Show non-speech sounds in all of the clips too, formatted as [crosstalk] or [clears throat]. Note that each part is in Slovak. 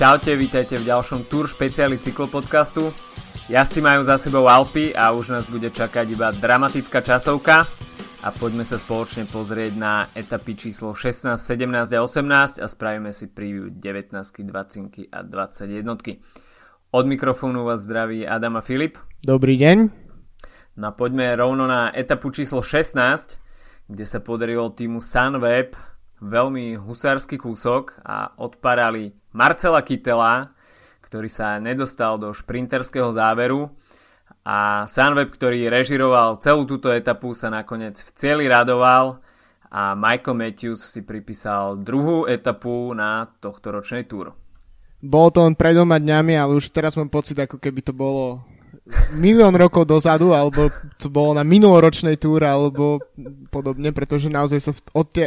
Čaute, vítajte v ďalšom Tour špeciáli cyklopodcastu. si majú za sebou Alpy a už nás bude čakať iba dramatická časovka a poďme sa spoločne pozrieť na etapy číslo 16, 17 a 18 a spravíme si preview 19, 20 a 21. Od mikrofónu vás zdraví Adam a Filip. Dobrý deň. No poďme rovno na etapu číslo 16, kde sa podarilo týmu Sunweb veľmi husársky kúsok a odparali Marcela Kytela, ktorý sa nedostal do šprinterského záveru a Sunweb, ktorý režiroval celú túto etapu, sa nakoniec v cieli radoval a Michael Matthews si pripísal druhú etapu na tohto ročnej túr. Bolo to len pred dňami, ale už teraz mám pocit, ako keby to bolo milión rokov dozadu, alebo to bolo na minuloročnej túre, alebo podobne, pretože naozaj sa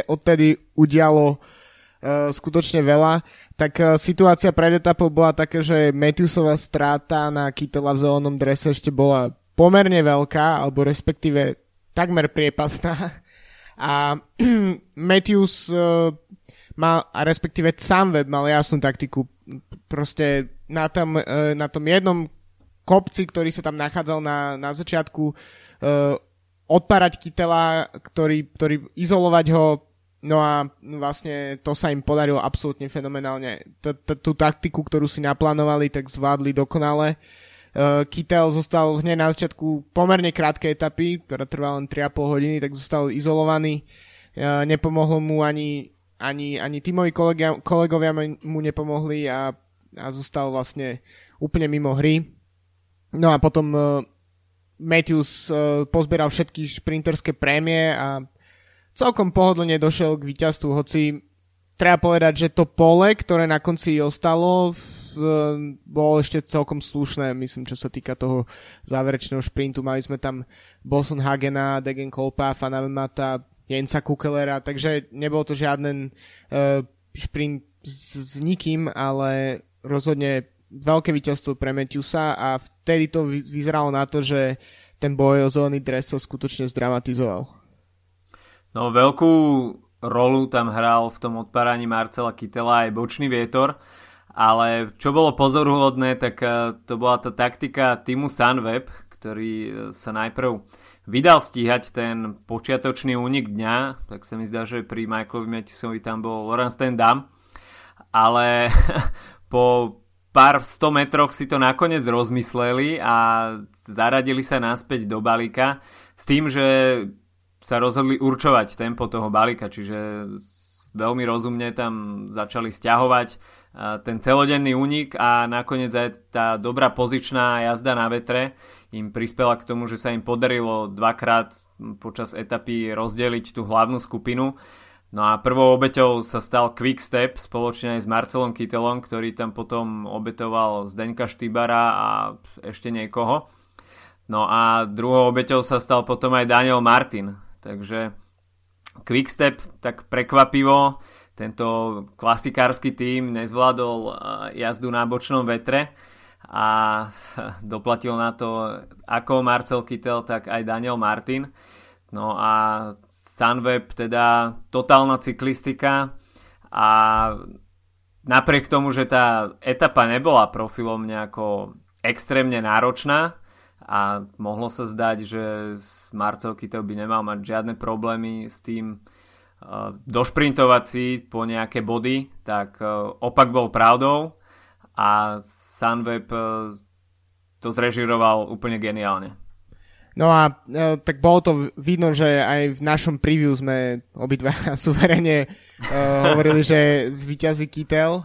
odtedy udialo uh, skutočne veľa. Tak uh, situácia pred etapou bola taká, že Matthewsová stráta na Kytela v zelenom drese ešte bola pomerne veľká, alebo respektíve takmer priepasná. A [clears throat] Matthews uh, mal, a respektíve sám web mal jasnú taktiku. Proste na tom, na tom jednom kopci, ktorý sa tam nachádzal na, na začiatku, uh, odpárať kytela, ktorý, ktorý izolovať ho, no a vlastne to sa im podarilo absolútne fenomenálne. Tú taktiku, ktorú si naplánovali, tak zvládli dokonale. Uh, Kytel zostal hneď na začiatku pomerne krátkej etapy, ktorá trvala len 3,5 hodiny, tak zostal izolovaný. Uh, nepomohlo mu ani, ani, ani tímovi kolegia, kolegovia mu nepomohli a, a zostal vlastne úplne mimo hry. No a potom uh, Matthews uh, pozbieral všetky šprinterské prémie a celkom pohodlne došiel k víťazstvu, hoci treba povedať, že to pole, ktoré na konci ostalo, uh, bolo ešte celkom slušné, myslím, čo sa týka toho záverečného šprintu. Mali sme tam Boson Hagena, Degen Kolpa, Fanavemata, Jensa Kukelera, takže nebol to žiaden uh, šprint s, s nikým, ale rozhodne veľké víťazstvo pre Matthewsa a vtedy to vyzeralo na to, že ten boj o zelený dres sa skutočne zdramatizoval. No veľkú rolu tam hral v tom odparaní Marcela Kytela aj bočný vietor, ale čo bolo pozoruhodné, tak eh, to bola tá taktika týmu Sunweb, ktorý eh, sa najprv vydal stíhať ten počiatočný únik dňa, tak sa mi zdá, že pri Michaelovi Matthewsovi tam bol Laurent Stendam, ale [laughs] po pár 100 metroch si to nakoniec rozmysleli a zaradili sa naspäť do balíka s tým, že sa rozhodli určovať tempo toho balíka, čiže veľmi rozumne tam začali stiahovať ten celodenný únik a nakoniec aj tá dobrá pozičná jazda na vetre im prispela k tomu, že sa im podarilo dvakrát počas etapy rozdeliť tú hlavnú skupinu No a prvou obeťou sa stal Quickstep spoločne aj s Marcelom Kytelom, ktorý tam potom obetoval Zdeňka Štýbara a ešte niekoho. No a druhou obeťou sa stal potom aj Daniel Martin. Takže Quickstep tak prekvapivo tento klasikársky tým nezvládol eh, jazdu na bočnom vetre a [laughs] doplatil na to ako Marcel Kittel, tak aj Daniel Martin. No a Sunweb teda totálna cyklistika a napriek tomu, že tá etapa nebola profilom nejako extrémne náročná a mohlo sa zdať, že Marcel Kittel by nemal mať žiadne problémy s tým uh, došprintovať si po nejaké body, tak uh, opak bol pravdou a Sunweb uh, to zrežiroval úplne geniálne. No a e, tak bolo to vidno, že aj v našom preview sme obidva [laughs] suverene e, hovorili, že zvíťazí Kytel. E,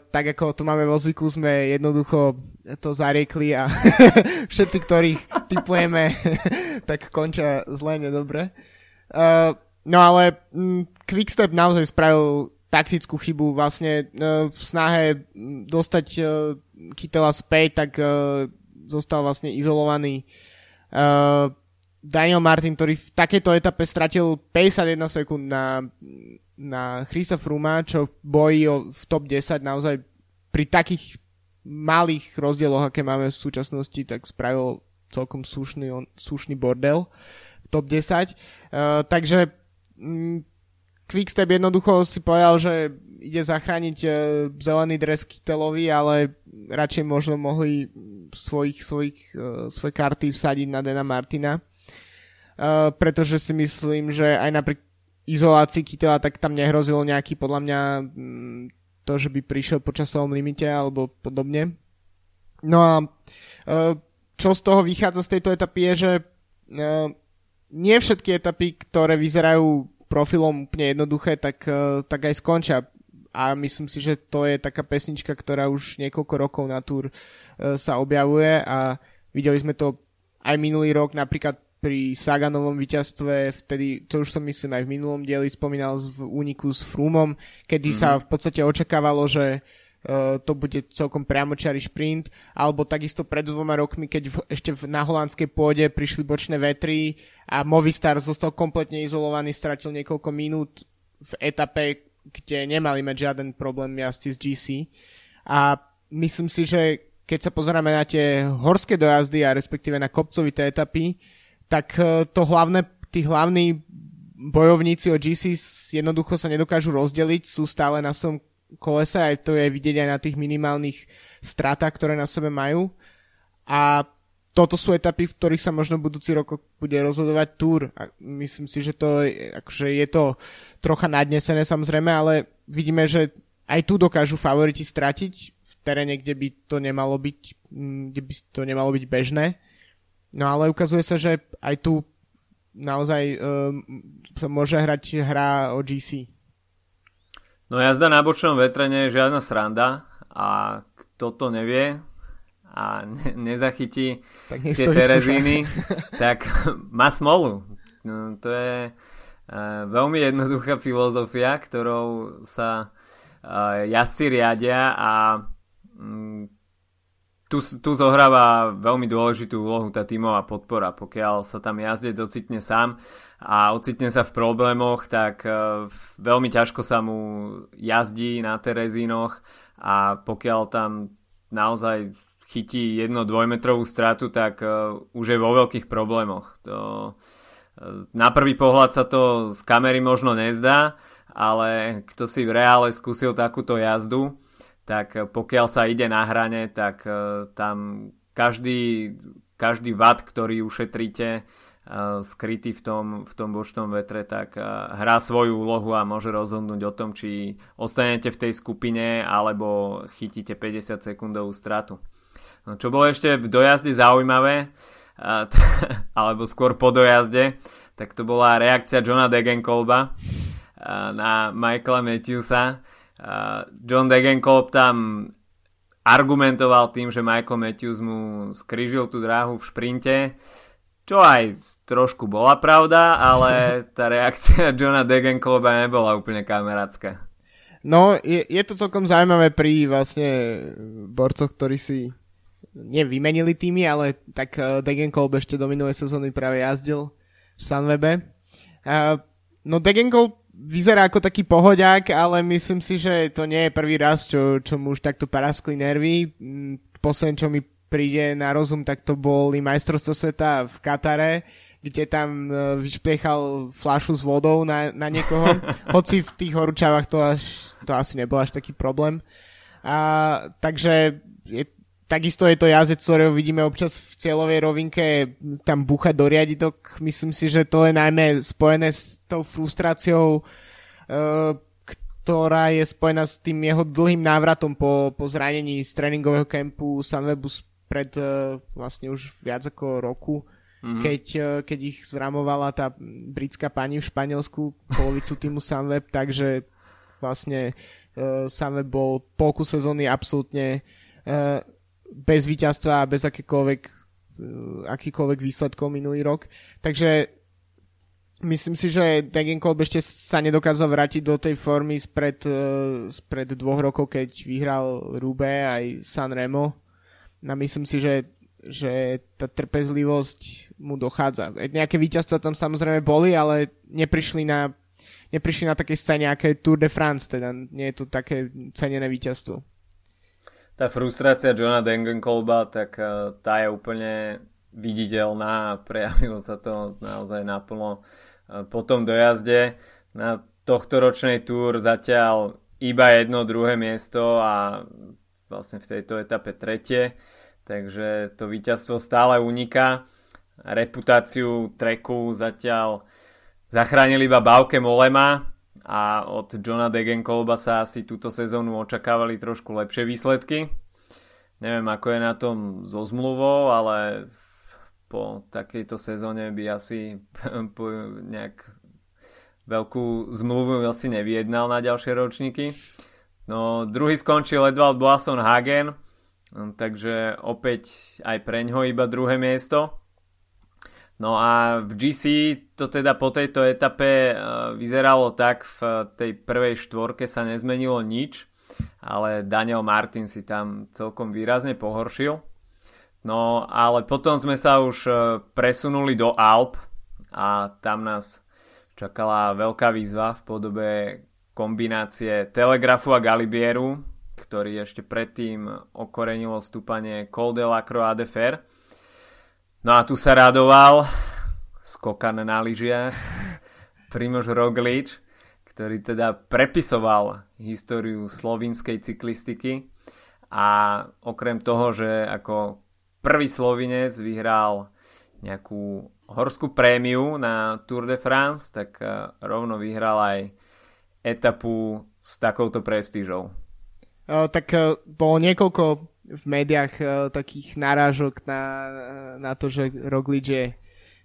tak ako to máme vo zvyku, sme jednoducho to zariekli a [laughs] všetci, ktorých typujeme, [laughs] tak končia zle, nedobre. E, no ale m, Quickstep naozaj spravil taktickú chybu vlastne v snahe dostať e, Kytela späť, tak zostal vlastne izolovaný Uh, Daniel Martin, ktorý v takejto etape stratil 51 sekúnd na, na Chrisa Fruma, čo v boji o, v top 10 naozaj pri takých malých rozdieloch, aké máme v súčasnosti, tak spravil celkom slušný, on, slušný bordel top 10. Uh, takže mm, Quickstep jednoducho si povedal, že ide zachrániť uh, zelený dres Kytelovi, ale radšej možno mohli svojich, svojich, uh, svoje karty vsadiť na Dena Martina. Uh, pretože si myslím, že aj napriek izolácii Kytela tak tam nehrozilo nejaký podľa mňa to, že by prišiel po časovom limite alebo podobne. No a uh, čo z toho vychádza z tejto etapy je, že uh, nie všetky etapy, ktoré vyzerajú profilom úplne jednoduché, tak, uh, tak aj skončia. A myslím si, že to je taká pesnička, ktorá už niekoľko rokov na túr uh, sa objavuje a videli sme to aj minulý rok napríklad pri Saganovom víťazstve, vtedy, to už som myslím aj v minulom dieli spomínal v úniku s Frumom, kedy mm-hmm. sa v podstate očakávalo, že uh, to bude celkom priamočiarý šprint, alebo takisto pred dvoma rokmi, keď v, ešte v, na holandskej pôde prišli bočné vetry a Movistar zostal kompletne izolovaný, stratil niekoľko minút v etape, kde nemali mať žiaden problém jazdci z GC. A myslím si, že keď sa pozeráme na tie horské dojazdy a respektíve na kopcovité etapy, tak e, to hlavné, tí hlavní bojovníci o GC jednoducho sa nedokážu rozdeliť, sú stále na svojom kolese, aj to je vidieť aj na tých minimálnych stratách, ktoré na sebe majú. A toto sú etapy, v ktorých sa možno budúci rok bude rozhodovať túr. A myslím si, že to, akože je to trocha nadnesené samozrejme, ale vidíme, že aj tu dokážu favoriti stratiť v teréne, kde by to nemalo byť, kde by to nemalo byť bežné. No ale ukazuje sa, že aj tu naozaj um, sa môže hrať hra o GC. No jazda na bočnom vetre je žiadna sranda a kto to nevie a ne, nezachytí tak tie Terezíny, [laughs] tak má smolu. No, to je uh, veľmi jednoduchá filozofia, ktorou sa uh, jazdci riadia a um, tu, tu zohráva veľmi dôležitú úlohu tá tímová podpora. Pokiaľ sa tam jazdec ocitne sám a ocitne sa v problémoch, tak uh, veľmi ťažko sa mu jazdí na Terezínoch a pokiaľ tam naozaj chytí jedno dvojmetrovú stratu, tak uh, už je vo veľkých problémoch. To, uh, na prvý pohľad sa to z kamery možno nezdá, ale kto si v reále skúsil takúto jazdu, tak pokiaľ sa ide na hrane, tak uh, tam každý, každý watt, ktorý ušetríte skrytý v tom, v tom bočnom vetre, tak hrá svoju úlohu a môže rozhodnúť o tom, či ostanete v tej skupine alebo chytíte 50 sekundovú stratu. No, čo bolo ešte v dojazde zaujímavé, [laughs] alebo skôr po dojazde, tak to bola reakcia Johna Degenkolba na Michaela Matthewsa, John Degenkolb tam argumentoval tým, že Michael Matthews mu skryžil tú dráhu v šprinte, čo aj trošku bola pravda, ale [laughs] tá reakcia Johna Degenkolba nebola úplne kamerátska. No, je, je to celkom zaujímavé pri vlastne borcoch, ktorí si nevymenili týmy, ale tak uh, Degenkolb ešte do minulej sezóny práve jazdil v Sunwebe. Uh, no Degenkolb vyzerá ako taký pohodiak, ale myslím si, že to nie je prvý raz, čo, čo mu už takto paraskli nervy. Mm, posledné, čo mi príde na rozum, tak to boli majstrovstvo sveta v Katare, kde tam e, vyšpliechal flašu s vodou na, na niekoho. [laughs] Hoci v tých horúčavách to, až, to asi nebol až taký problém. A, takže je, takisto je to jazdec, ktorého vidíme občas v cieľovej rovinke tam búchať do riaditok. Myslím si, že to je najmä spojené s tou frustráciou, uh, ktorá je spojená s tým jeho dlhým návratom po, po zranení z tréningového kempu Sunwebu pred uh, vlastne už viac ako roku, mm-hmm. keď, uh, keď ich zramovala tá britská pani v Španielsku, polovicu týmu Sunweb, takže vlastne Sunweb bol polku sezóny absolútne bez víťazstva a bez akékoľvek, uh, akýkoľvek výsledkov minulý rok. Takže myslím si, že Degenkolb ešte sa nedokázal vrátiť do tej formy spred, uh, spred dvoch rokov, keď vyhral Rube aj Sanremo. A myslím si, že, že tá trpezlivosť mu dochádza. Nejaké víťazstva tam samozrejme boli, ale neprišli na, neprišli na také scéne, aké Tour de France, teda nie je to také cenené víťazstvo tá frustrácia Johna Dengenkolba, tak uh, tá je úplne viditeľná a prejavilo sa to naozaj naplno uh, po tom dojazde. Na tohto ročnej túr zatiaľ iba jedno druhé miesto a vlastne v tejto etape tretie, takže to víťazstvo stále uniká. Reputáciu treku zatiaľ zachránili iba Bauke Molema a od Johna Degenkolba sa asi túto sezónu očakávali trošku lepšie výsledky. Neviem, ako je na tom so zmluvou, ale po takejto sezóne by asi [laughs] nejak veľkú zmluvu asi nevyjednal na ďalšie ročníky. No, druhý skončil Edvald Boasson Hagen, takže opäť aj pre ňo iba druhé miesto. No a v GC to teda po tejto etape e, vyzeralo tak, v tej prvej štvorke sa nezmenilo nič, ale Daniel Martin si tam celkom výrazne pohoršil. No ale potom sme sa už e, presunuli do Alp a tam nás čakala veľká výzva v podobe kombinácie Telegrafu a Galibieru, ktorý ešte predtým okorenilo stúpanie Col de la Croix de Fer. No a tu sa radoval skokan na lyžiach [laughs] Primož Roglič, ktorý teda prepisoval históriu slovinskej cyklistiky a okrem toho, že ako prvý slovinec vyhral nejakú horskú prémiu na Tour de France, tak eh, rovno vyhral aj etapu s takouto prestížou? Uh, tak uh, bolo niekoľko v médiách uh, takých narážok na, na to, že Roglič je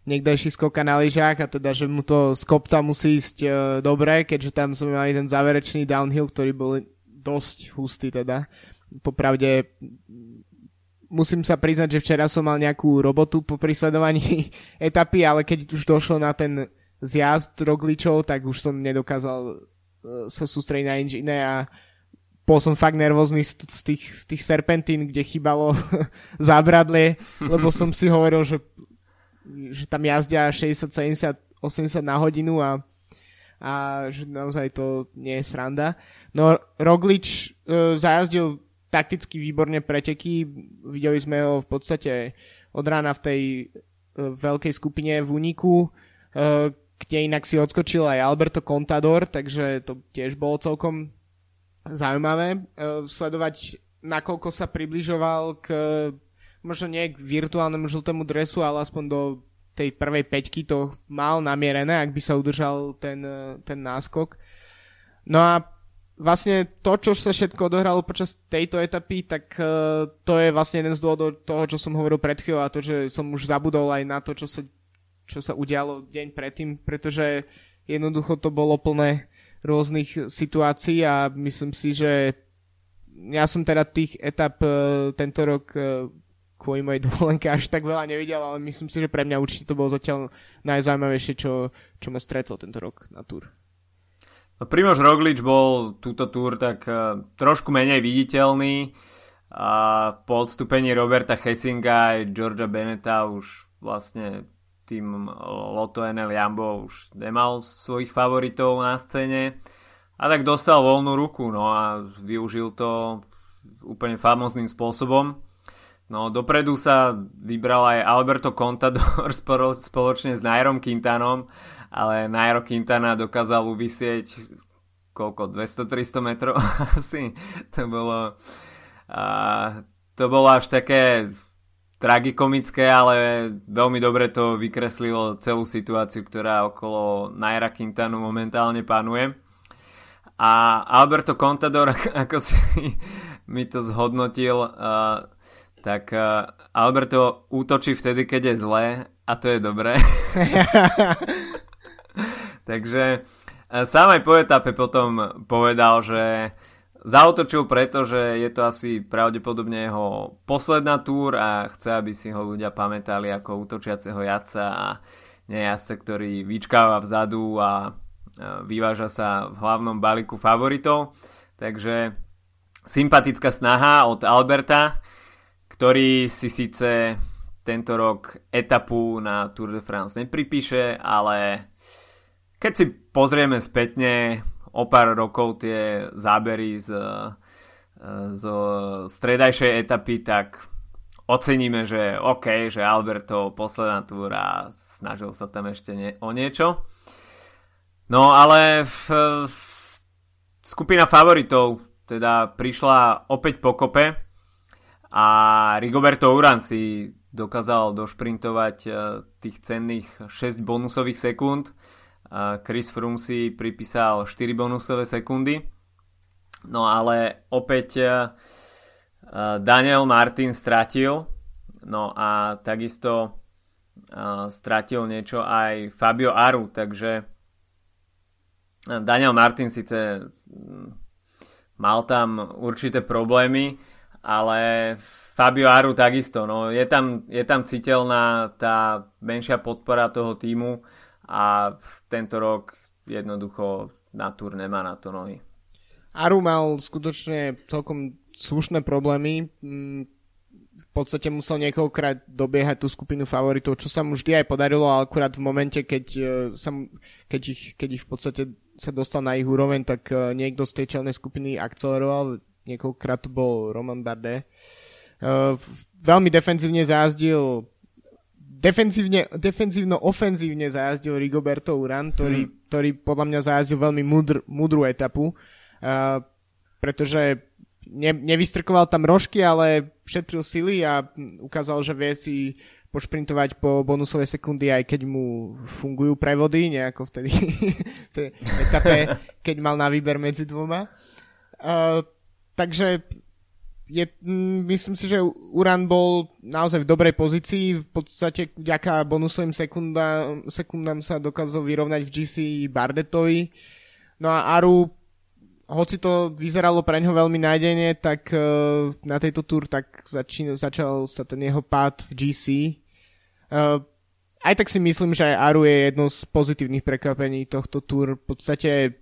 niekdejší skoka na lyžách a teda, že mu to z kopca musí ísť uh, dobre, keďže tam sme mali ten záverečný downhill, ktorý bol dosť hustý teda. Popravde musím sa priznať, že včera som mal nejakú robotu po prisledovaní [laughs] etapy, ale keď už došlo na ten zjazd Rogličov, tak už som nedokázal sa sústrediť na nič iné a bol som fakt nervózny z, z, tých, z tých serpentín, kde chýbalo [laughs] zábradlie, lebo som si hovoril, že, že tam jazdia 60, 70, 80 na hodinu a, a že naozaj to nie je sranda. No Roglič e, zajazdil takticky výborne preteky, videli sme ho v podstate od rána v tej e, veľkej skupine v úniku, e, kde inak si odskočil aj Alberto Contador, takže to tiež bolo celkom zaujímavé uh, sledovať, nakoľko sa približoval k možno nie k virtuálnemu žltému dresu, ale aspoň do tej prvej peťky to mal namierené, ak by sa udržal ten, uh, ten náskok. No a vlastne to, čo sa všetko odohralo počas tejto etapy, tak uh, to je vlastne jeden z dôvodov toho, čo som hovoril pred chvíľou a to, že som už zabudol aj na to, čo sa čo sa udialo deň predtým, pretože jednoducho to bolo plné rôznych situácií a myslím si, že ja som teda tých etap uh, tento rok uh, kvôli mojej [laughs] dovolenke až tak veľa nevidel, ale myslím si, že pre mňa určite to bolo zatiaľ najzaujímavejšie, čo, čo ma stretlo tento rok na túr. No, Primož Roglič bol túto túr tak trošku menej viditeľný a po odstúpení Roberta Hessinga aj Georgia Beneta už vlastne tým Lotto NL Jambo už nemal svojich favoritov na scéne a tak dostal voľnú ruku no a využil to úplne famozným spôsobom. No dopredu sa vybral aj Alberto Contador [laughs] spoločne s Nairom Quintanom, ale Nairo Quintana dokázal uvisieť koľko, 200-300 metrov [laughs] asi. To bolo, a, to bolo až také tragikomické, ale veľmi dobre to vykreslilo celú situáciu, ktorá okolo Naira Quintanu momentálne panuje. A Alberto Contador, [laughs] ako si mi to zhodnotil, uh, tak uh, Alberto útočí vtedy, keď je zlé a to je dobré. [laughs] Takže uh, sám aj po etape potom povedal, že Zautočil preto, že je to asi pravdepodobne jeho posledná túr a chce, aby si ho ľudia pamätali ako útočiaceho jadca a nie jazdca, ktorý vyčkáva vzadu a vyváža sa v hlavnom balíku favoritov. Takže sympatická snaha od Alberta, ktorý si síce tento rok etapu na Tour de France nepripíše, ale keď si pozrieme spätne o pár rokov tie zábery z, z stredajšej etapy, tak oceníme, že OK, že Alberto posledná túra snažil sa tam ešte nie, o niečo. No ale v, v, skupina favoritov teda prišla opäť po kope a Rigoberto Uran si dokázal došprintovať e, tých cenných 6 bonusových sekúnd. Chris Froome si pripísal 4 bonusové sekundy. No ale opäť e, Daniel Martin stratil. No a takisto stratil niečo aj Fabio Aru, takže Daniel Martin síce mal tam určité problémy, ale Fabio Aru takisto. No, je, tam, je tam citeľná tá menšia podpora toho týmu a tento rok jednoducho na túr nemá na to nohy. Aru mal skutočne celkom slušné problémy. Mm, v podstate musel niekoľkokrát dobiehať tú skupinu favoritov, čo sa mu vždy aj podarilo, ale akurát v momente, keď, e, sa, keď, ich, keď ich v podstate sa dostal na ich úroveň, tak e, niekto z tej čelnej skupiny akceleroval, niekoľkokrát to bol Roman Bardet. Uh, veľmi defenzívne zájazdil defenzívne, defenzívno-ofenzívne zajazdil Rigoberto Uran, ktorý, hmm. ktorý podľa mňa zajazdil veľmi mudr, mudrú etapu, uh, pretože ne, nevystrkoval tam rožky, ale šetril sily a ukázal, že vie si pošprintovať po bonusové sekundy, aj keď mu fungujú prevody, nejako vtedy [laughs] v tej etape, keď mal na výber medzi dvoma. Uh, takže je, myslím si, že Uran bol naozaj v dobrej pozícii, v podstate vďaka bonusovým sekundám, sekundám sa dokázal vyrovnať v GC Bardetovi. No a Aru hoci to vyzeralo pre ňo veľmi nádejne, tak uh, na tejto túr tak začín, začal sa ten jeho pád v GC. Uh, aj tak si myslím, že aj Aru je jedno z pozitívnych prekvapení tohto túr. V podstate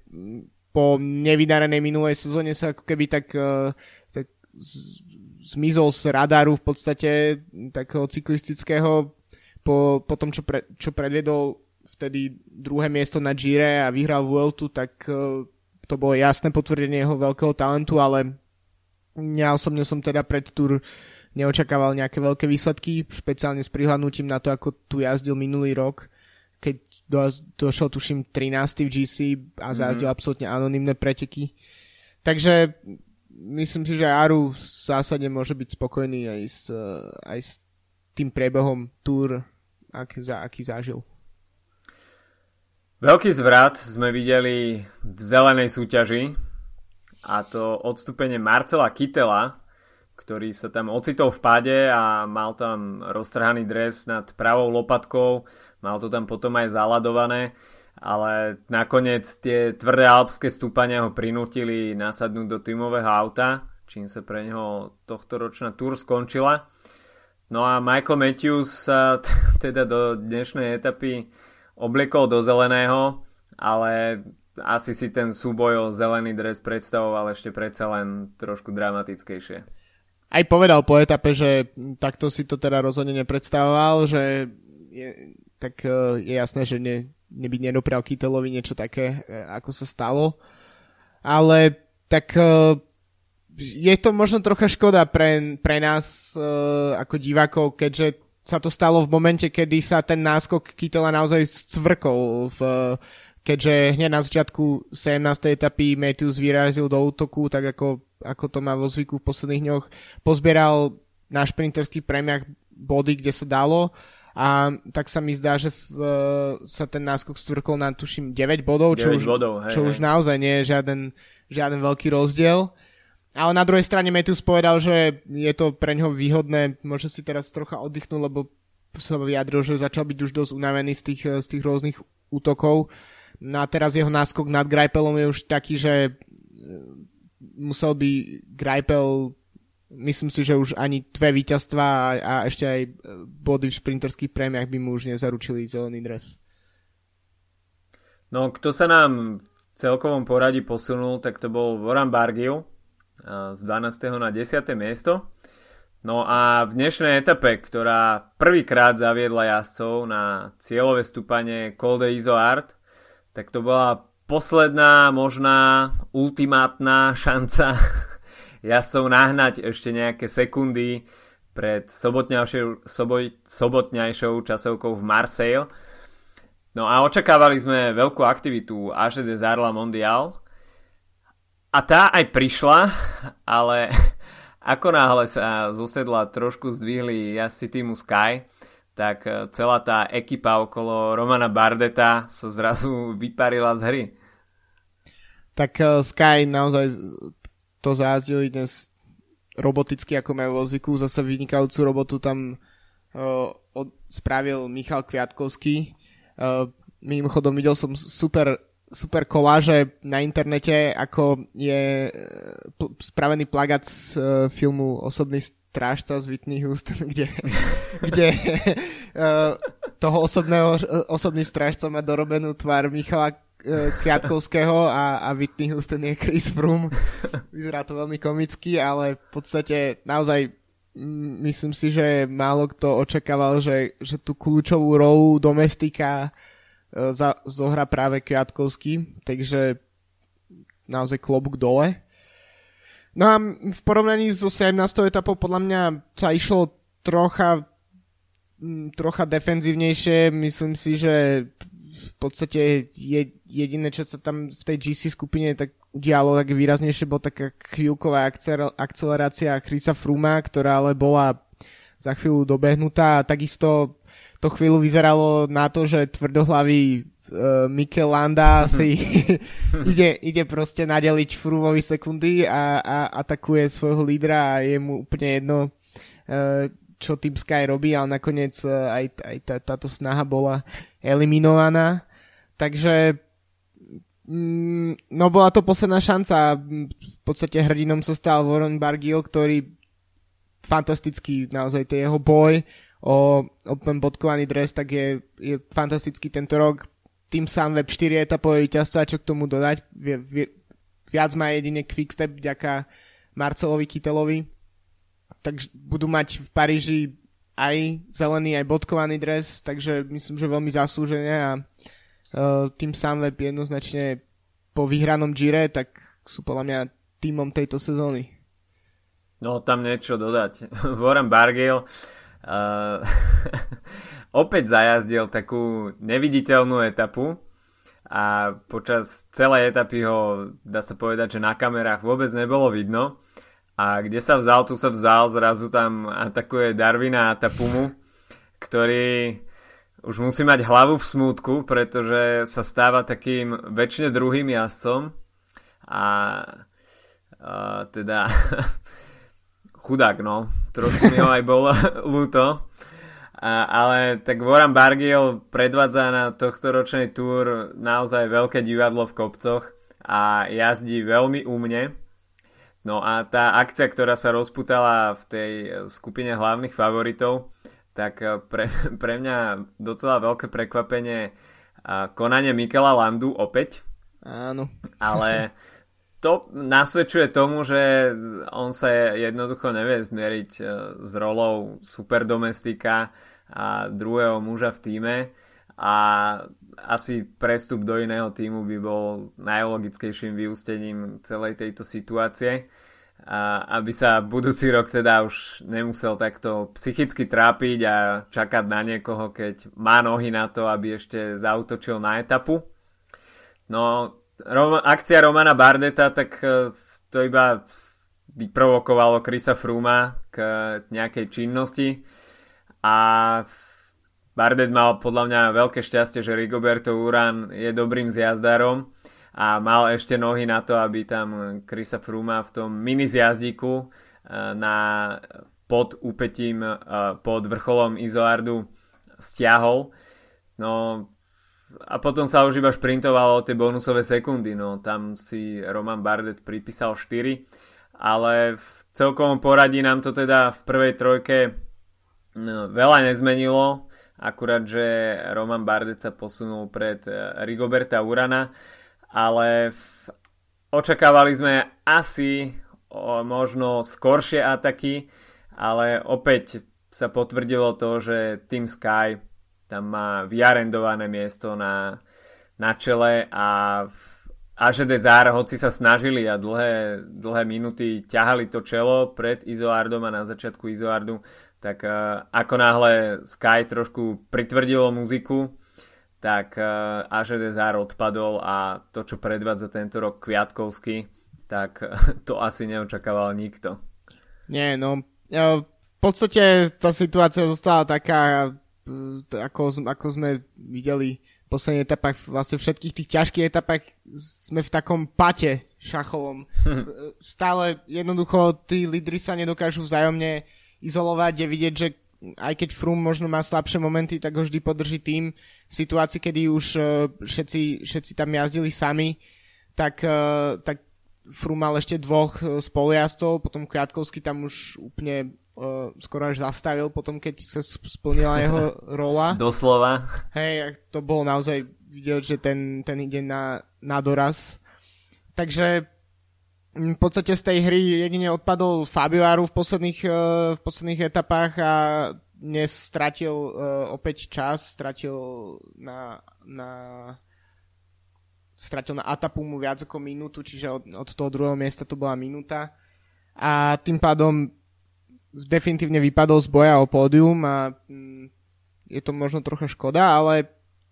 po nevydarenej minulej sezóne sa ako keby tak, uh, tak zmizol z radaru v podstate takého cyklistického po, po tom, čo, pre, čo predviedol vtedy druhé miesto na Gire a vyhral Vueltu, tak uh, to bolo jasné potvrdenie jeho veľkého talentu, ale ja osobne som teda pred tur neočakával nejaké veľké výsledky, špeciálne s prihľadnutím na to, ako tu jazdil minulý rok, keď do, došol tuším 13. v GC a zajazdil mm-hmm. absolútne anonimné preteky. Takže myslím si, že Aru v zásade môže byť spokojný aj s, aj s tým priebehom túr, ak, za, aký zažil. Veľký zvrat sme videli v zelenej súťaži a to odstúpenie Marcela Kytela, ktorý sa tam ocitol v páde a mal tam roztrhaný dres nad pravou lopatkou, mal to tam potom aj zaladované, ale nakoniec tie tvrdé alpské stúpania ho prinútili nasadnúť do tímového auta, čím sa pre neho tohto ročná túr skončila. No a Michael Matthews sa [laughs] teda do dnešnej etapy obliekol do zeleného, ale asi si ten súboj o zelený dres predstavoval ešte predsa len trošku dramatickejšie. Aj povedal po etape, že takto si to teda rozhodne nepredstavoval, že je, tak e, je jasné, že ne, neby nedoprial Kytelovi niečo také, e, ako sa stalo. Ale tak e, je to možno trocha škoda pre, pre nás ako divákov, keďže sa to stalo v momente, kedy sa ten náskok Kytela naozaj scvrkol v keďže hneď na začiatku 17. etapy Matthews vyrazil do útoku, tak ako, ako to má vo zvyku v posledných dňoch, pozbieral na šprinterských premiach body, kde sa dalo a tak sa mi zdá, že v, sa ten náskok stvrkol na tuším 9 bodov, čo, 9 už, bodov, hej, čo hej. už naozaj nie je žiaden, žiaden veľký rozdiel. Ale na druhej strane Matthews povedal, že je to pre ňoho výhodné, môže si teraz trocha oddychnúť, lebo sa vyjadril, že začal byť už dosť unavený z tých, z tých rôznych útokov. No a teraz jeho náskok nad Greipelom je už taký, že e, musel by Greipel myslím si, že už ani dve víťazstva a, a ešte aj body v šprinterských prémiach by mu už nezaručili zelený dres. No, kto sa nám v celkovom poradí posunul, tak to bol Warren Bargill, z 12. na 10. miesto. No a v dnešnej etape, ktorá prvýkrát zaviedla jazdcov na cieľové stúpanie Col de Izoard, tak to bola posledná možná ultimátna šanca [laughs] jazdcov nahnať ešte nejaké sekundy pred sobotňajšou, soboj, sobotňajšou časovkou v Marseille. No a očakávali sme veľkú aktivitu AG des Arla Mondial, A tá aj prišla, ale [laughs] ako náhle sa zosedla trošku zdvihli jazdci týmu Sky, tak e, celá tá ekipa okolo Romana Bardeta sa zrazu [laughs] vyparila z hry. Tak uh, Sky naozaj to zázdili dnes roboticky, ako majú vo zvyku, zase vynikajúcu robotu tam uh, od, spravil Michal Kviatkovský. Uh, mimochodom videl som super super koláže na internete, ako je e, pl- spravený plagát z uh, filmu Osobný strážca z Whitney Houston, [laughs] kde, kde uh, toho osobného, osobný strážca má dorobenú tvár Michala Kviatkovského a, a Whitney Houston je Chris Froome. Vyzerá to veľmi komicky, ale v podstate naozaj myslím si, že málo kto očakával, že, že tú kľúčovú rolu domestika E, za, zohra práve Kviatkovský, takže naozaj klobúk dole. No a v porovnaní so 17. etapou podľa mňa sa išlo trocha trocha defenzívnejšie. Myslím si, že v podstate je jediné, čo sa tam v tej GC skupine tak udialo tak výraznejšie, bola taká chvíľková akcelerácia Chrisa Fruma, ktorá ale bola za chvíľu dobehnutá. A takisto to chvíľu vyzeralo na to, že tvrdohlavý uh, Mikel Landa si [laughs] ide, ide proste nadeliť Frumovi sekundy a, a atakuje svojho lídra a je mu úplne jedno, uh, čo Team Sky robí, ale nakoniec uh, aj, aj tá, táto snaha bola eliminovaná. Takže mm, no bola to posledná šanca. V podstate hrdinom sa stal Warren Bargill, ktorý fantastický naozaj to jeho boj o, o ten bodkovaný dres, tak je, je fantastický tento rok. Tým Sunweb 4 etapové víťazstva, čo k tomu dodať. Vie, vie, viac má jedine Quickstep vďaka Marcelovi Kytelovi. Takže budú mať v Paríži aj zelený, aj bodkovaný dres, takže myslím, že veľmi zaslúžené a uh, tým Sunweb jednoznačne po vyhranom Gire, tak sú podľa mňa týmom tejto sezóny. No tam niečo dodať. [laughs] Warren Bargill [laughs] Uh, opäť zajazdil takú neviditeľnú etapu a počas celej etapy ho, dá sa povedať, že na kamerách vôbec nebolo vidno. A kde sa vzal, tu sa vzal, zrazu tam atakuje Darwina a Tapumu, ktorý už musí mať hlavu v smútku, pretože sa stáva takým väčšine druhým jazdcom a, a teda [laughs] chudák, no. Trošku mi ho aj bolo [laughs] ľúto. A, ale tak Warren Bargiel predvádza na tohto ročnej túr naozaj veľké divadlo v kopcoch a jazdí veľmi úmne. No a tá akcia, ktorá sa rozputala v tej skupine hlavných favoritov, tak pre, [laughs] pre mňa docela veľké prekvapenie konanie Mikela Landu opäť. Áno. [laughs] Ale to nasvedčuje tomu, že on sa jednoducho nevie zmieriť e, s rolou superdomestika a druhého muža v týme a asi prestup do iného týmu by bol najlogickejším vyústením celej tejto situácie a aby sa budúci rok teda už nemusel takto psychicky trápiť a čakať na niekoho, keď má nohy na to, aby ešte zautočil na etapu. No, Rom- akcia Romana Bardeta, tak e, to iba vyprovokovalo Krisa Fruma k nejakej činnosti a Bardet mal podľa mňa veľké šťastie, že Rigoberto Uran je dobrým zjazdárom a mal ešte nohy na to, aby tam Krisa Fruma v tom mini zjazdíku e, na pod úpetím, e, pod vrcholom Izoardu stiahol. No a potom sa už iba šprintovalo o tie bonusové sekundy, no tam si Roman Bardet pripísal 4, ale v celkovom poradí nám to teda v prvej trojke no, veľa nezmenilo, akurát, že Roman Bardet sa posunul pred eh, Rigoberta Urana, ale očakávali sme asi o, možno skoršie ataky, ale opäť sa potvrdilo to, že Team Sky tam má vyarendované miesto na, na čele a AŽD Zár, hoci sa snažili a dlhé, dlhé minúty ťahali to čelo pred Izoardom a na začiatku Izoardu, tak uh, ako náhle Sky trošku pritvrdilo muziku, tak uh, AŽD Zár odpadol a to, čo predvádza tento rok Kviatkovský, tak to asi neočakával nikto. Nie, no v podstate tá situácia zostala taká, ako, ako sme videli v posledných etapách, vlastne všetkých tých ťažkých etapách sme v takom pate šachovom. [laughs] Stále jednoducho tí lídry sa nedokážu vzájomne izolovať, je vidieť, že aj keď Froome možno má slabšie momenty, tak ho vždy podrží tým. V situácii, kedy už uh, všetci, všetci tam jazdili sami, tak, uh, tak Froome mal ešte dvoch uh, spolujazdcov, potom Kviatkovský tam už úplne uh, skoro až zastavil, potom keď sa splnila jeho [laughs] rola. Doslova. Hej, to bolo naozaj vidieť, že ten, ten ide na, na doraz. Takže v podstate z tej hry jedine odpadol Fabio Aru v posledných, uh, v posledných etapách a dnes stratil uh, opäť čas, stratil na, na stratil na Atapumu viac ako minútu, čiže od, od toho druhého miesta to bola minúta. A tým pádom definitívne vypadol z boja o pódium a mm, je to možno trocha škoda, ale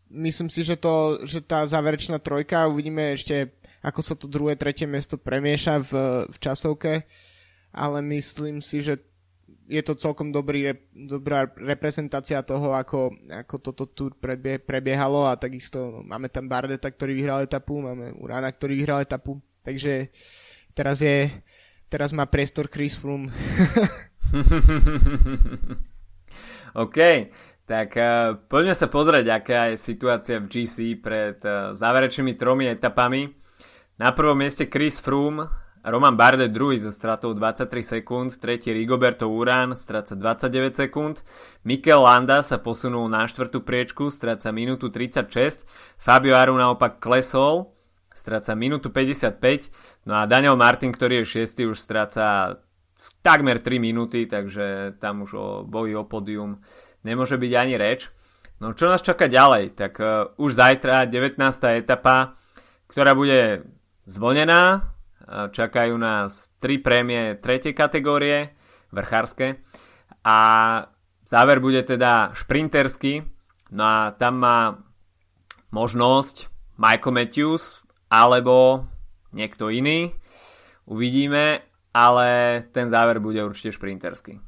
myslím si, že, to, že tá záverečná trojka, uvidíme ešte ako sa to druhé, tretie miesto premieša v, v časovke, ale myslím si, že je to celkom dobrý, dobrá reprezentácia toho, ako, ako toto tu prebie, prebiehalo a takisto máme tam Bardeta, ktorý vyhral etapu, máme Urana, ktorý vyhral etapu, takže teraz je, teraz má priestor Chris Froome. [laughs] OK, tak uh, poďme sa pozrieť, aká je situácia v GC pred uh, záverečnými tromi etapami. Na prvom mieste Chris Froome, Roman Bardet druhý so stratou 23 sekúnd, tretí Rigoberto Urán, stráca 29 sekúnd, Mikel Landa sa posunul na štvrtú priečku, stráca minútu 36, Fabio Aru naopak klesol, stráca minútu 55, no a Daniel Martin, ktorý je šiestý, už stráca takmer 3 minúty, takže tam už o boji o podium nemôže byť ani reč. No čo nás čaká ďalej? Tak uh, už zajtra 19. etapa, ktorá bude zvonená. Čakajú nás tri prémie tretej kategórie, vrchárske. A záver bude teda šprinterský. No a tam má možnosť Michael Matthews alebo niekto iný. Uvidíme, ale ten záver bude určite šprinterský.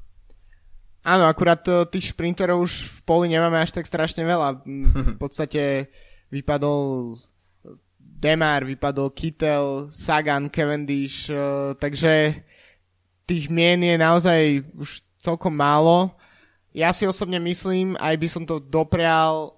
Áno, akurát e, tých šprinterov už v poli nemáme až tak strašne veľa. V podstate vypadol Demar, vypadol Kittel, Sagan, Cavendish, uh, takže tých mien je naozaj už celkom málo. Ja si osobne myslím, aj by som to doprial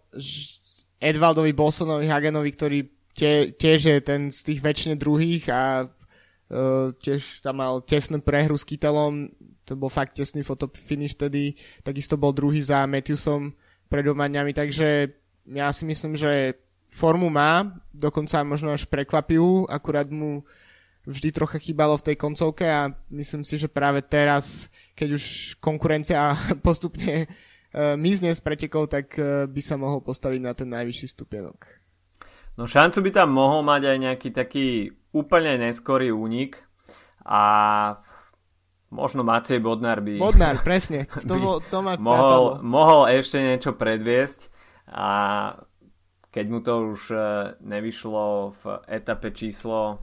Edvaldovi Bolsonovi Hagenovi, ktorý tie, tiež je ten z tých väčšine druhých a uh, tiež tam mal tesnú prehru s Kittelom, to bol fakt tesný fotofinish tedy, takisto bol druhý za Matthewsom pred doma takže ja si myslím, že formu má, dokonca možno až prekvapivú, akurát mu vždy trocha chýbalo v tej koncovke a myslím si, že práve teraz, keď už konkurencia [laughs] postupne uh, mizne z pretekov, tak uh, by sa mohol postaviť na ten najvyšší stupienok. No šancu by tam mohol mať aj nejaký taký úplne neskorý únik a možno Macej Bodnár by... Bodnár, presne. [laughs] To, by to ma mohol, mohol ešte niečo predviesť a keď mu to už e, nevyšlo v etape číslo,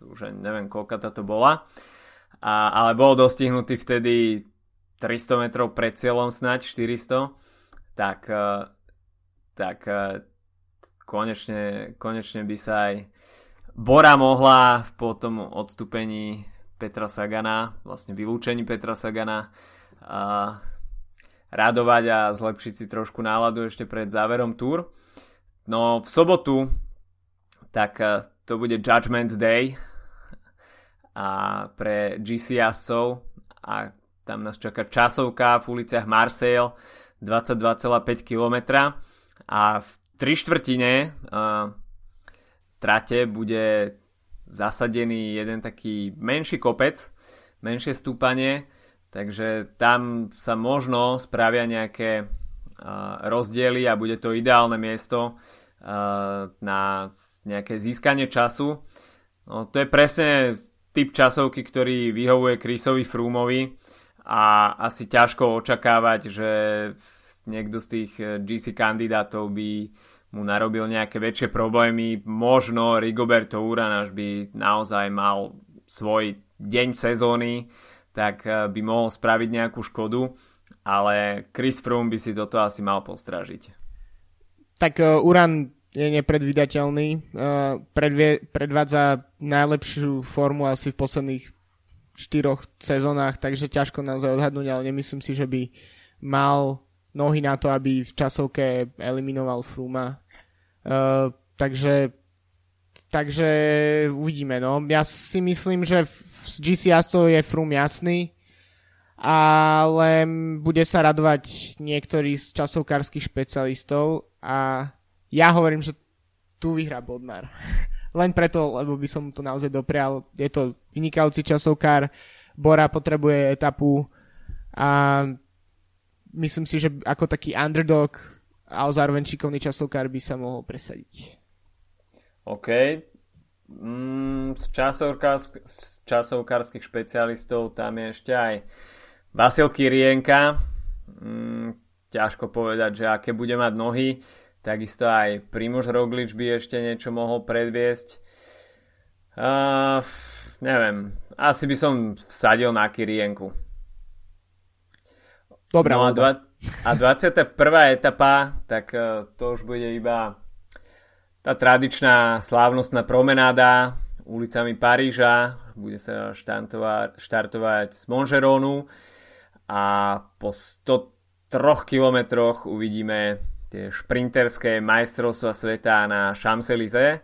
už neviem koľka to bola, a, ale bol dostihnutý vtedy 300 metrov pred cieľom snať, 400, tak, e, tak e, konečne, konečne by sa aj Bora mohla po tom odstúpení Petra Sagana, vlastne vylúčení Petra Sagana, a radovať a zlepšiť si trošku náladu ešte pred záverom túr. No v sobotu tak eh, to bude Judgment Day a pre GC jazdcov a tam nás čaká časovka v uliciach Marseille 22,5 km a v tri štvrtine uh, trate bude zasadený jeden taký menší kopec, menšie stúpanie, takže tam sa možno spravia nejaké rozdiely a bude to ideálne miesto na nejaké získanie času. No, to je presne typ časovky, ktorý vyhovuje Chrisovi Froomovi a asi ťažko očakávať, že niekto z tých eh, GC kandidátov by mu narobil nejaké väčšie problémy. Možno Rigoberto Uran až by naozaj mal svoj deň sezóny, tak by mohol spraviť nejakú škodu, ale Chris Froome by si toto asi mal postražiť. Tak Uran je nepredvídateľný, uh, predvie, predvádza najlepšiu formu asi v posledných štyroch sezónach, takže ťažko naozaj odhadnúť, ale nemyslím si, že by mal nohy na to, aby v časovke eliminoval Fruma. Uh, takže takže uvidíme. No. Ja si myslím, že z GC jazdcov je Frum jasný, ale bude sa radovať niektorý z časovkárskych špecialistov a ja hovorím, že tu vyhrá Bodnar. [laughs] Len preto, lebo by som to naozaj doprial. Je to vynikajúci časovkár, Bora potrebuje etapu a myslím si, že ako taký underdog a zároveň šikovný časovkár by sa mohol presadiť. OK. Mm, z, časovkársk- z časovkárskych špecialistov tam je ešte aj Vasil Kirienka. Mm, ťažko povedať, že aké bude mať nohy. Takisto aj Primož Roglič by ešte niečo mohol predviesť. Uh, neviem, asi by som vsadil na Kirienku. Dobrá no a, dva, a 21. etapa, tak uh, to už bude iba tá tradičná slávnostná promenáda ulicami Paríža. Bude sa štartovať, štartovať z Monžerónu a po 103 kilometroch uvidíme tie šprinterské majstrovstva sveta na Champs-Élysées.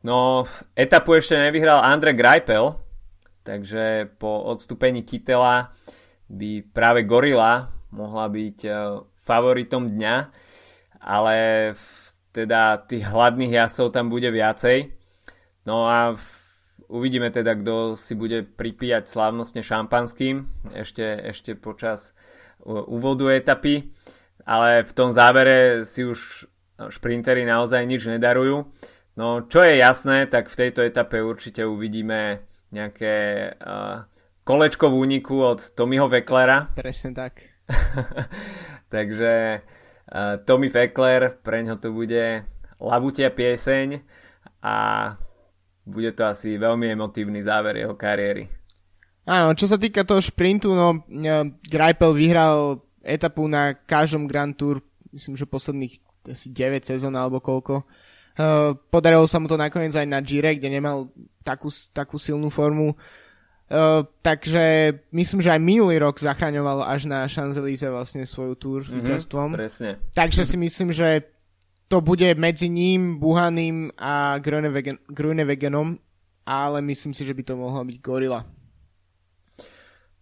No, etapu ešte nevyhral Andre Greipel, takže po odstúpení Kytela by práve Gorila mohla byť e, favoritom dňa, ale teda tých hladných jasov tam bude viacej. No a uvidíme teda, kto si bude pripíjať slávnostne šampanským ešte, ešte počas úvodu etapy ale v tom závere si už šprintery naozaj nič nedarujú. No čo je jasné, tak v tejto etape určite uvidíme nejaké uh, kolečko v úniku od Tommyho Vecklera. Presne tak. [laughs] Takže uh, Tommy Veckler, pre ňo to bude labutia pieseň a bude to asi veľmi emotívny záver jeho kariéry. Áno, čo sa týka toho šprintu, no Greipel vyhral etapu na každom Grand Tour, myslím, že posledných asi 9 sezón alebo koľko. Uh, podarilo sa mu to nakoniec aj na Gire, kde nemal takú, takú silnú formu. Uh, takže myslím, že aj minulý rok zachraňoval až na Champs-Élysées vlastne svoju túr mm-hmm, víťazstvom. Presne. Takže si myslím, že to bude medzi ním, Buhaným a Grunewegenom, ale myslím si, že by to mohla byť Gorila.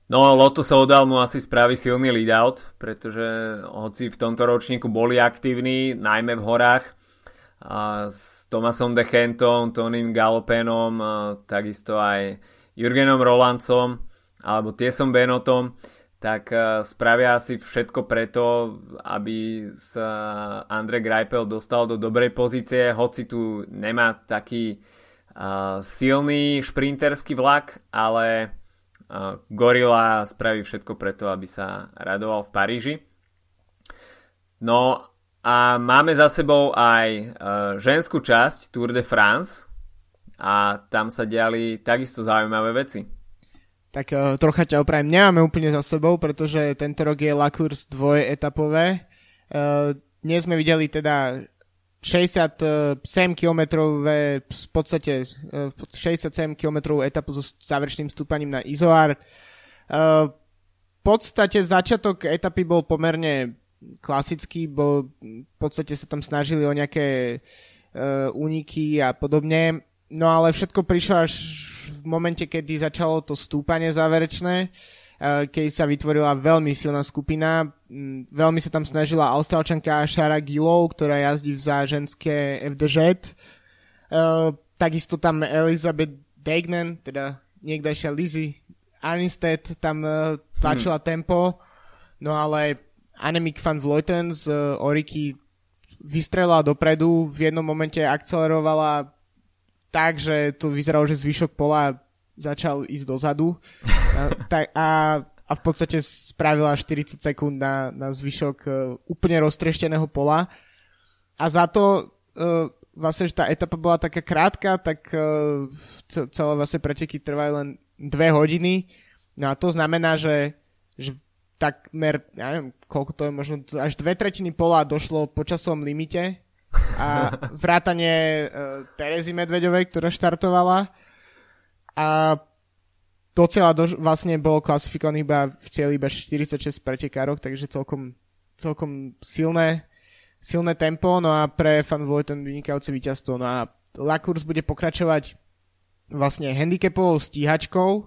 No, Loto sa odal mu asi spraví silný lead-out, pretože hoci v tomto ročníku boli aktívni, najmä v horách, a s Tomasom Dechentom, Tonym Galopenom, takisto aj Jurgenom Rolancom alebo Tiesom Benotom, tak spravia asi všetko preto, aby sa Andre Greipel dostal do dobrej pozície, hoci tu nemá taký silný šprinterský vlak, ale Gorila spraví všetko preto, aby sa radoval v Paríži. No a máme za sebou aj e, ženskú časť Tour de France a tam sa diali takisto zaujímavé veci. Tak uh, trocha ťa opravím, nemáme úplne za sebou, pretože tento rok je La Course dvojetapové. Uh, dnes sme videli teda 67 km v podstate 67 km etapu so záverečným stúpaním na Izoar. V podstate začiatok etapy bol pomerne klasický, bo v podstate sa tam snažili o nejaké úniky a podobne. No ale všetko prišlo až v momente, kedy začalo to stúpanie záverečné Eh, keď sa vytvorila veľmi silná skupina. Veľmi sa tam snažila austrálčanka Shara Gillov, ktorá jazdí za ženské FDŽ. Eh, takisto tam Elizabeth Degnan, teda niekdajšia Lizzie Arnstead tam eh, tlačila hmm. tempo, no ale Annemiek van Vleuten z Oriky vystrelila dopredu, v jednom momente akcelerovala tak, že to vyzeralo, že zvyšok pola začal ísť dozadu. A, tak, a, a v podstate spravila 40 sekúnd na, na zvyšok uh, úplne roztriešteného pola. A za to uh, vlastne, že tá etapa bola taká krátka, tak uh, celé vlastne preteky trvajú len dve hodiny. No a to znamená, že, že takmer, ja neviem, koľko to je, možno až dve tretiny pola došlo po časovom limite. A vrátanie uh, Terezy Medvedovej, ktorá štartovala a docela do, vlastne bol klasifikovaný iba v cieľi iba 46 pretekárov, takže celkom, celkom silné silné tempo, no a pre Van ten vynikajúce víťazstvo. No a Lakurs bude pokračovať vlastne handicapovou stíhačkou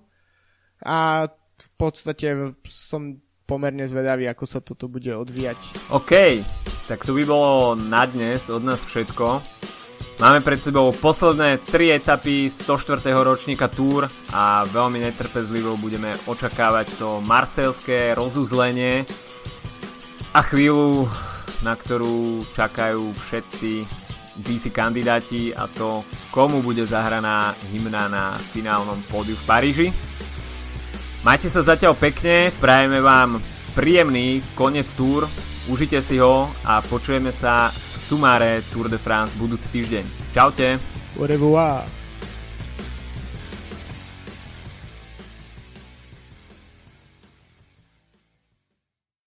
a v podstate som pomerne zvedavý, ako sa toto bude odvíjať. OK, tak tu by bolo na dnes od nás všetko. Máme pred sebou posledné 3 etapy 104. ročníka Tour a veľmi netrpezlivo budeme očakávať to marselské rozuzlenie a chvíľu na ktorú čakajú všetci GC kandidáti a to komu bude zahraná hymna na finálnom pódiu v Paríži. Majte sa zatiaľ pekne, prajeme vám príjemný koniec túr, užite si ho a počujeme sa sumáre Tour de France budúci týždeň. Čaute! Au revoir!